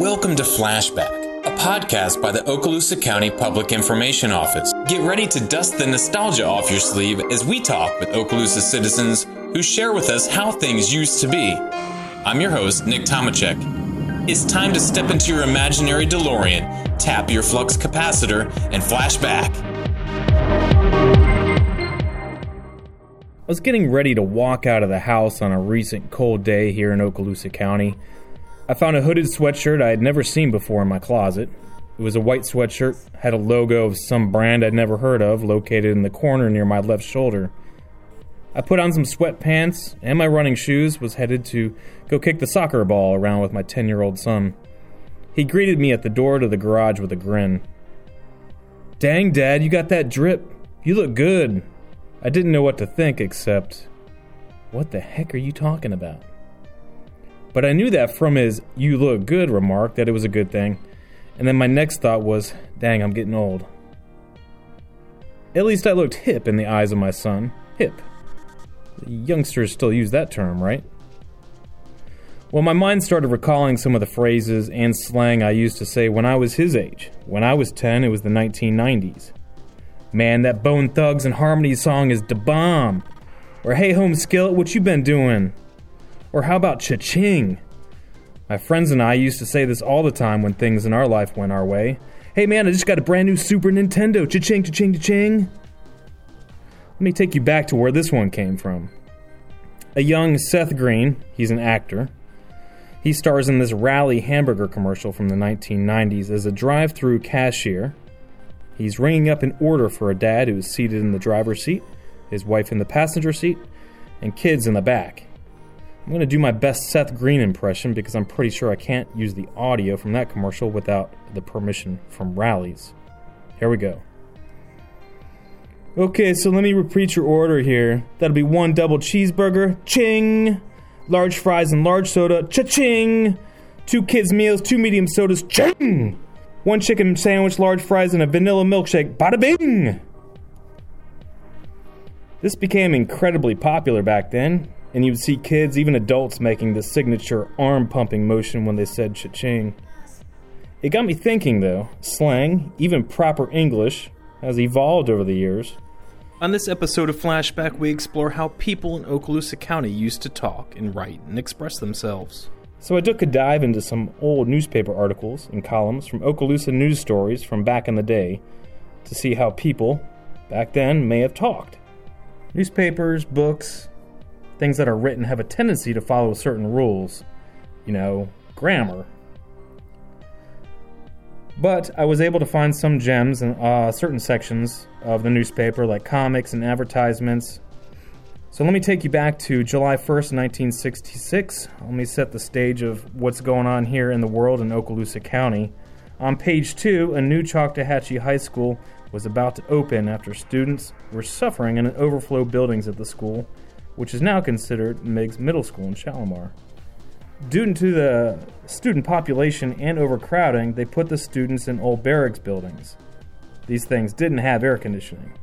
Welcome to Flashback, a podcast by the Okaloosa County Public Information Office. Get ready to dust the nostalgia off your sleeve as we talk with Okaloosa citizens who share with us how things used to be. I'm your host, Nick Tomachek. It's time to step into your imaginary DeLorean, tap your flux capacitor, and flash back. I was getting ready to walk out of the house on a recent cold day here in Okaloosa County. I found a hooded sweatshirt I had never seen before in my closet. It was a white sweatshirt, had a logo of some brand I'd never heard of located in the corner near my left shoulder. I put on some sweatpants and my running shoes, was headed to go kick the soccer ball around with my 10 year old son. He greeted me at the door to the garage with a grin. Dang, Dad, you got that drip. You look good. I didn't know what to think except, what the heck are you talking about? But I knew that from his you look good remark that it was a good thing. And then my next thought was, dang, I'm getting old. At least I looked hip in the eyes of my son. Hip. Youngsters still use that term, right? Well, my mind started recalling some of the phrases and slang I used to say when I was his age. When I was 10, it was the 1990s. Man, that Bone Thugs-n-Harmony song is da bomb. Or Hey Home Skillet, what you been doing? Or how about cha-ching? My friends and I used to say this all the time when things in our life went our way. Hey man, I just got a brand new Super Nintendo. Cha-ching, cha-ching, cha-ching. Let me take you back to where this one came from. A young Seth Green, he's an actor. He stars in this Rally hamburger commercial from the 1990s as a drive through cashier. He's ringing up an order for a dad who is seated in the driver's seat, his wife in the passenger seat, and kids in the back. I'm going to do my best Seth Green impression because I'm pretty sure I can't use the audio from that commercial without the permission from Rally's. Here we go. Okay, so let me repeat your order here. That'll be one double cheeseburger, ching. Large fries and large soda, cha-ching. Two kids' meals, two medium sodas, ching. One chicken sandwich, large fries, and a vanilla milkshake, bada bing. This became incredibly popular back then, and you would see kids, even adults, making the signature arm pumping motion when they said cha-ching. It got me thinking, though, slang, even proper English, has evolved over the years. On this episode of Flashback, we explore how people in Okaloosa County used to talk and write and express themselves. So I took a dive into some old newspaper articles and columns from Okaloosa news stories from back in the day to see how people back then may have talked. Newspapers, books, things that are written have a tendency to follow certain rules, you know, grammar. But I was able to find some gems in uh, certain sections of the newspaper, like comics and advertisements. So let me take you back to July 1st, 1966. Let me set the stage of what's going on here in the world in Okaloosa County. On page two, a new Choctawhatchee High School was about to open after students were suffering in an overflow buildings at the school, which is now considered Meigs Middle School in Shalimar. Due to the student population and overcrowding, they put the students in old barracks buildings. These things didn't have air conditioning.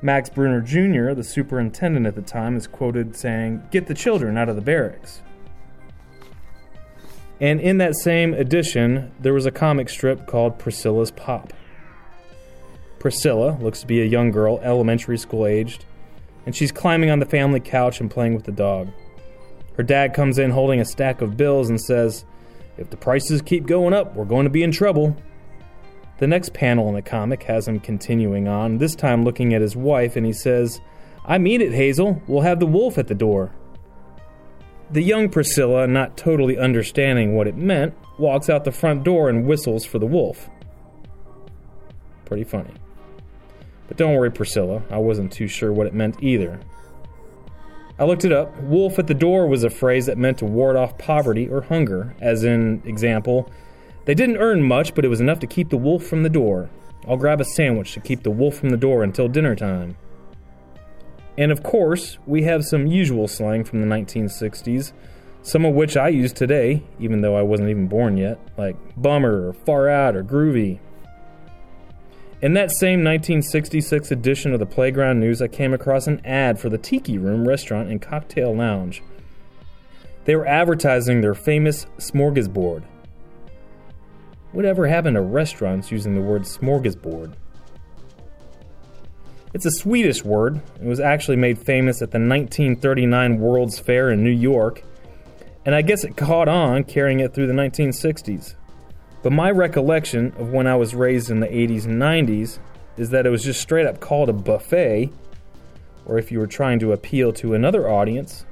Max Bruner Jr., the superintendent at the time, is quoted saying, Get the children out of the barracks. And in that same edition, there was a comic strip called Priscilla's Pop. Priscilla looks to be a young girl, elementary school aged, and she's climbing on the family couch and playing with the dog. Her dad comes in holding a stack of bills and says, If the prices keep going up, we're going to be in trouble. The next panel in the comic has him continuing on, this time looking at his wife, and he says, I mean it, Hazel. We'll have the wolf at the door. The young Priscilla, not totally understanding what it meant, walks out the front door and whistles for the wolf. Pretty funny. But don't worry, Priscilla, I wasn't too sure what it meant either. I looked it up. Wolf at the door was a phrase that meant to ward off poverty or hunger, as in, example, they didn't earn much, but it was enough to keep the wolf from the door. I'll grab a sandwich to keep the wolf from the door until dinner time. And of course, we have some usual slang from the 1960s, some of which I use today, even though I wasn't even born yet, like bummer or far out or groovy. In that same 1966 edition of the Playground News, I came across an ad for the Tiki Room restaurant and cocktail lounge. They were advertising their famous smorgasbord. Whatever happened to restaurants using the word smorgasbord? It's a Swedish word. It was actually made famous at the 1939 World's Fair in New York, and I guess it caught on carrying it through the 1960s. But my recollection of when I was raised in the 80s and 90s is that it was just straight up called a buffet, or if you were trying to appeal to another audience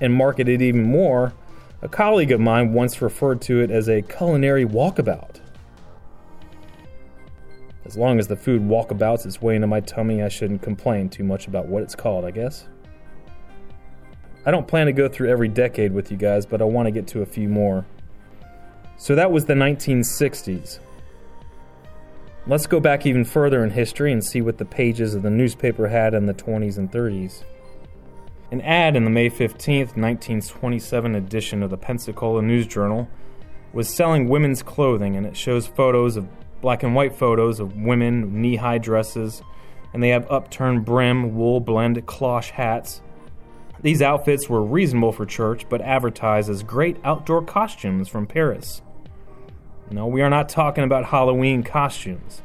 and market it even more, a colleague of mine once referred to it as a culinary walkabout. As long as the food walkabouts its way into my tummy, I shouldn't complain too much about what it's called, I guess. I don't plan to go through every decade with you guys, but I want to get to a few more. So that was the 1960s. Let's go back even further in history and see what the pages of the newspaper had in the 20s and 30s. An ad in the May 15th, 1927 edition of the Pensacola News Journal was selling women's clothing, and it shows photos of black and white photos of women knee high dresses, and they have upturned brim, wool blend cloche hats. These outfits were reasonable for church, but advertised as great outdoor costumes from Paris. No, we are not talking about Halloween costumes.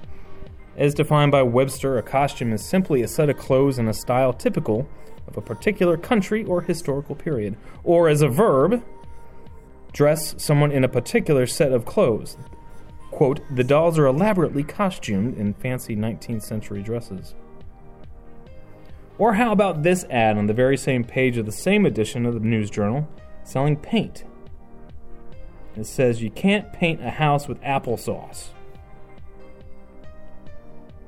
As defined by Webster, a costume is simply a set of clothes in a style typical of a particular country or historical period. Or as a verb, dress someone in a particular set of clothes. Quote, the dolls are elaborately costumed in fancy 19th century dresses. Or how about this ad on the very same page of the same edition of the News Journal selling paint? It says you can't paint a house with applesauce.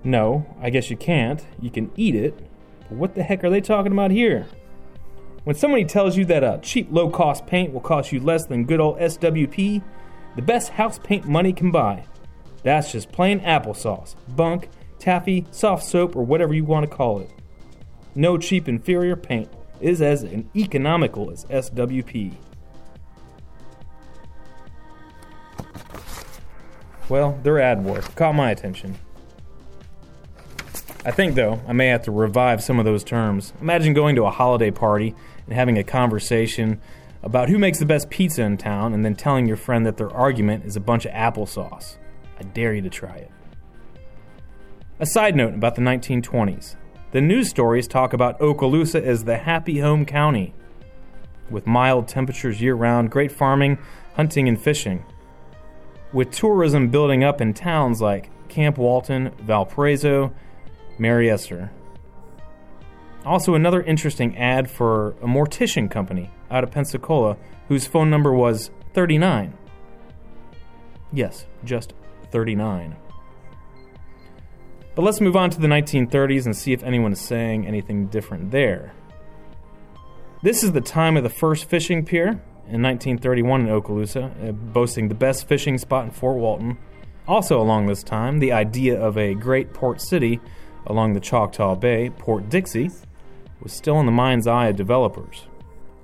No, I guess you can't. You can eat it. But what the heck are they talking about here? When somebody tells you that a cheap low cost paint will cost you less than good old SWP, the best house paint money can buy. That's just plain applesauce, bunk, taffy, soft soap, or whatever you want to call it. No cheap inferior paint is as economical as SWP. Well, their ad war caught my attention. I think, though, I may have to revive some of those terms. Imagine going to a holiday party and having a conversation about who makes the best pizza in town and then telling your friend that their argument is a bunch of applesauce. I dare you to try it. A side note about the 1920s the news stories talk about Okaloosa as the happy home county, with mild temperatures year round, great farming, hunting, and fishing. With tourism building up in towns like Camp Walton, Valparaiso, Mary Esther. Also, another interesting ad for a mortician company out of Pensacola whose phone number was 39. Yes, just 39. But let's move on to the 1930s and see if anyone is saying anything different there. This is the time of the first fishing pier in 1931 in Okaloosa, uh, boasting the best fishing spot in Fort Walton. Also, along this time, the idea of a great port city along the Choctaw Bay, Port Dixie, was still in the mind's eye of developers.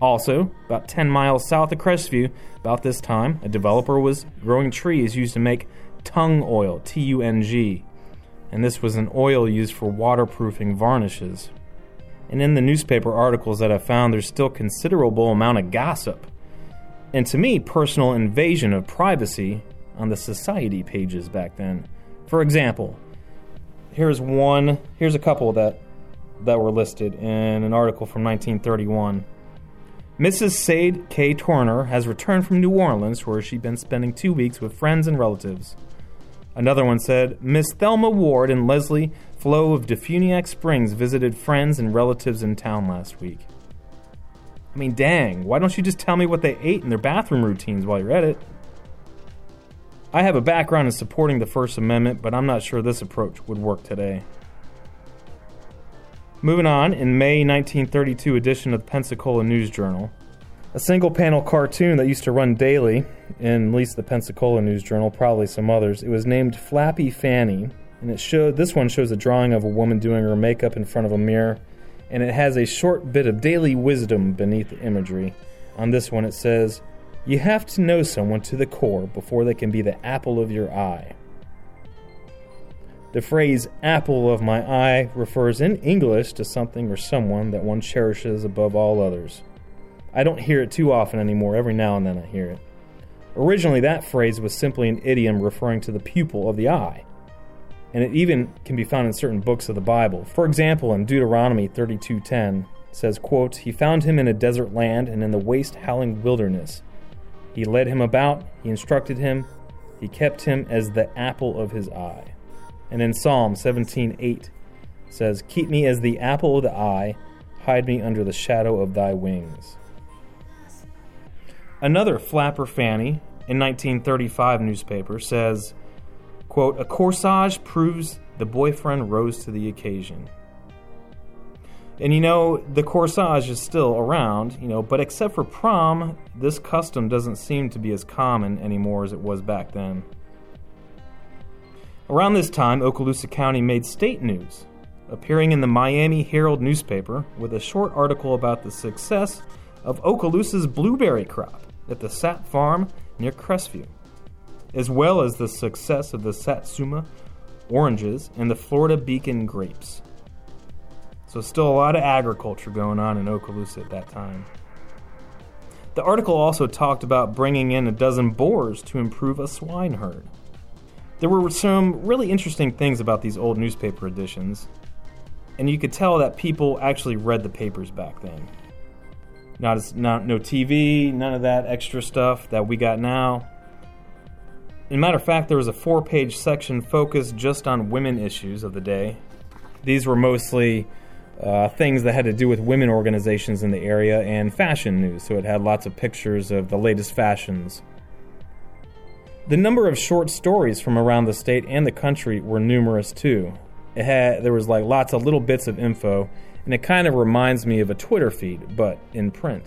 Also, about 10 miles south of Crestview, about this time, a developer was growing trees used to make tung oil, T U N G, and this was an oil used for waterproofing varnishes. And in the newspaper articles that I found, there's still considerable amount of gossip. And to me, personal invasion of privacy on the society pages back then. For example, here's one, here's a couple that that were listed in an article from 1931. Mrs. Sade K. Turner has returned from New Orleans, where she'd been spending two weeks with friends and relatives. Another one said, Miss Thelma Ward and Leslie Flo of Defuniak Springs visited friends and relatives in town last week. I mean, dang, why don't you just tell me what they ate in their bathroom routines while you're at it? I have a background in supporting the First Amendment, but I'm not sure this approach would work today. Moving on, in May 1932 edition of the Pensacola News Journal, a single panel cartoon that used to run daily in at least the Pensacola News Journal, probably some others. It was named Flapper Fanny, and it showed this one shows a drawing of a woman doing her makeup in front of a mirror, and it has a short bit of daily wisdom beneath the imagery. On this one, it says, "You have to know someone to the core before they can be the apple of your eye." The phrase apple of my eye refers in English to something or someone that one cherishes above all others. I don't hear it too often anymore. Every now and then I hear it. Originally, that phrase was simply an idiom referring to the pupil of the eye, and it even can be found in certain books of the Bible. For example, in Deuteronomy 32:10 says, quote, "He found him in a desert land and in the waste howling wilderness. He led him about, he instructed him, he kept him as the apple of his eye." And in Psalm 17:8 says, "Keep me as the apple of the eye, hide me under the shadow of thy wings." Another Flapper Fanny in 1935 newspaper says, quote, A corsage proves the boyfriend rose to the occasion. And you know, the corsage is still around, you know, but except for prom, this custom doesn't seem to be as common anymore as it was back then. Around this time, Okaloosa County made state news, appearing in the Miami Herald newspaper with a short article about the success of Okaloosa's blueberry crop at the Sat Farm near Crestview, as well as the success of the Satsuma oranges and the Florida Beacon grapes. So, still a lot of agriculture going on in Okaloosa at that time. The article also talked about bringing in a dozen boars to improve a swine herd. There were some really interesting things about these old newspaper editions, and you could tell that people actually read the papers back then. Not as not no TV, none of that extra stuff that we got now. In matter of fact, there was a four-page section focused just on women issues of the day. These were mostly uh, things that had to do with women organizations in the area and fashion news, so it had lots of pictures of the latest fashions. The number of short stories from around the state and the country were numerous too. It had there was like lots of little bits of info and it kind of reminds me of a Twitter feed, but in print.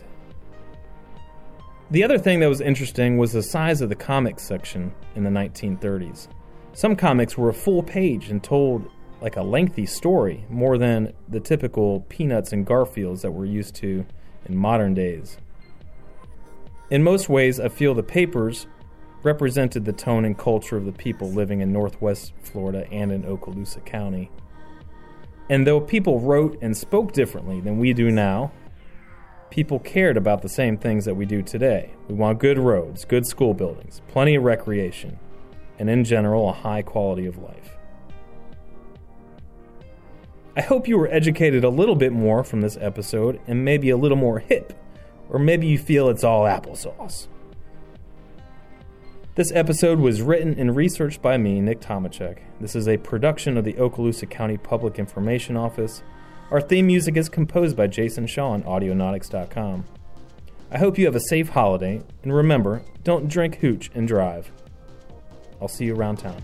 The other thing that was interesting was the size of the comics section in the 1930s. Some comics were a full page and told like a lengthy story, more than the typical Peanuts and Garfields that we're used to in modern days. In most ways, I feel the papers represented the tone and culture of the people living in Northwest Florida and in Okaloosa County. And though people wrote and spoke differently than we do now, people cared about the same things that we do today. We want good roads, good school buildings, plenty of recreation, and in general, a high quality of life. I hope you were educated a little bit more from this episode and maybe a little more hip, or maybe you feel it's all applesauce. This episode was written and researched by me, Nick Tomachek. This is a production of the Okaloosa County Public Information Office. Our theme music is composed by Jason Shaw on Audionautix.com. I hope you have a safe holiday, and remember, don't drink hooch and drive. I'll see you around town.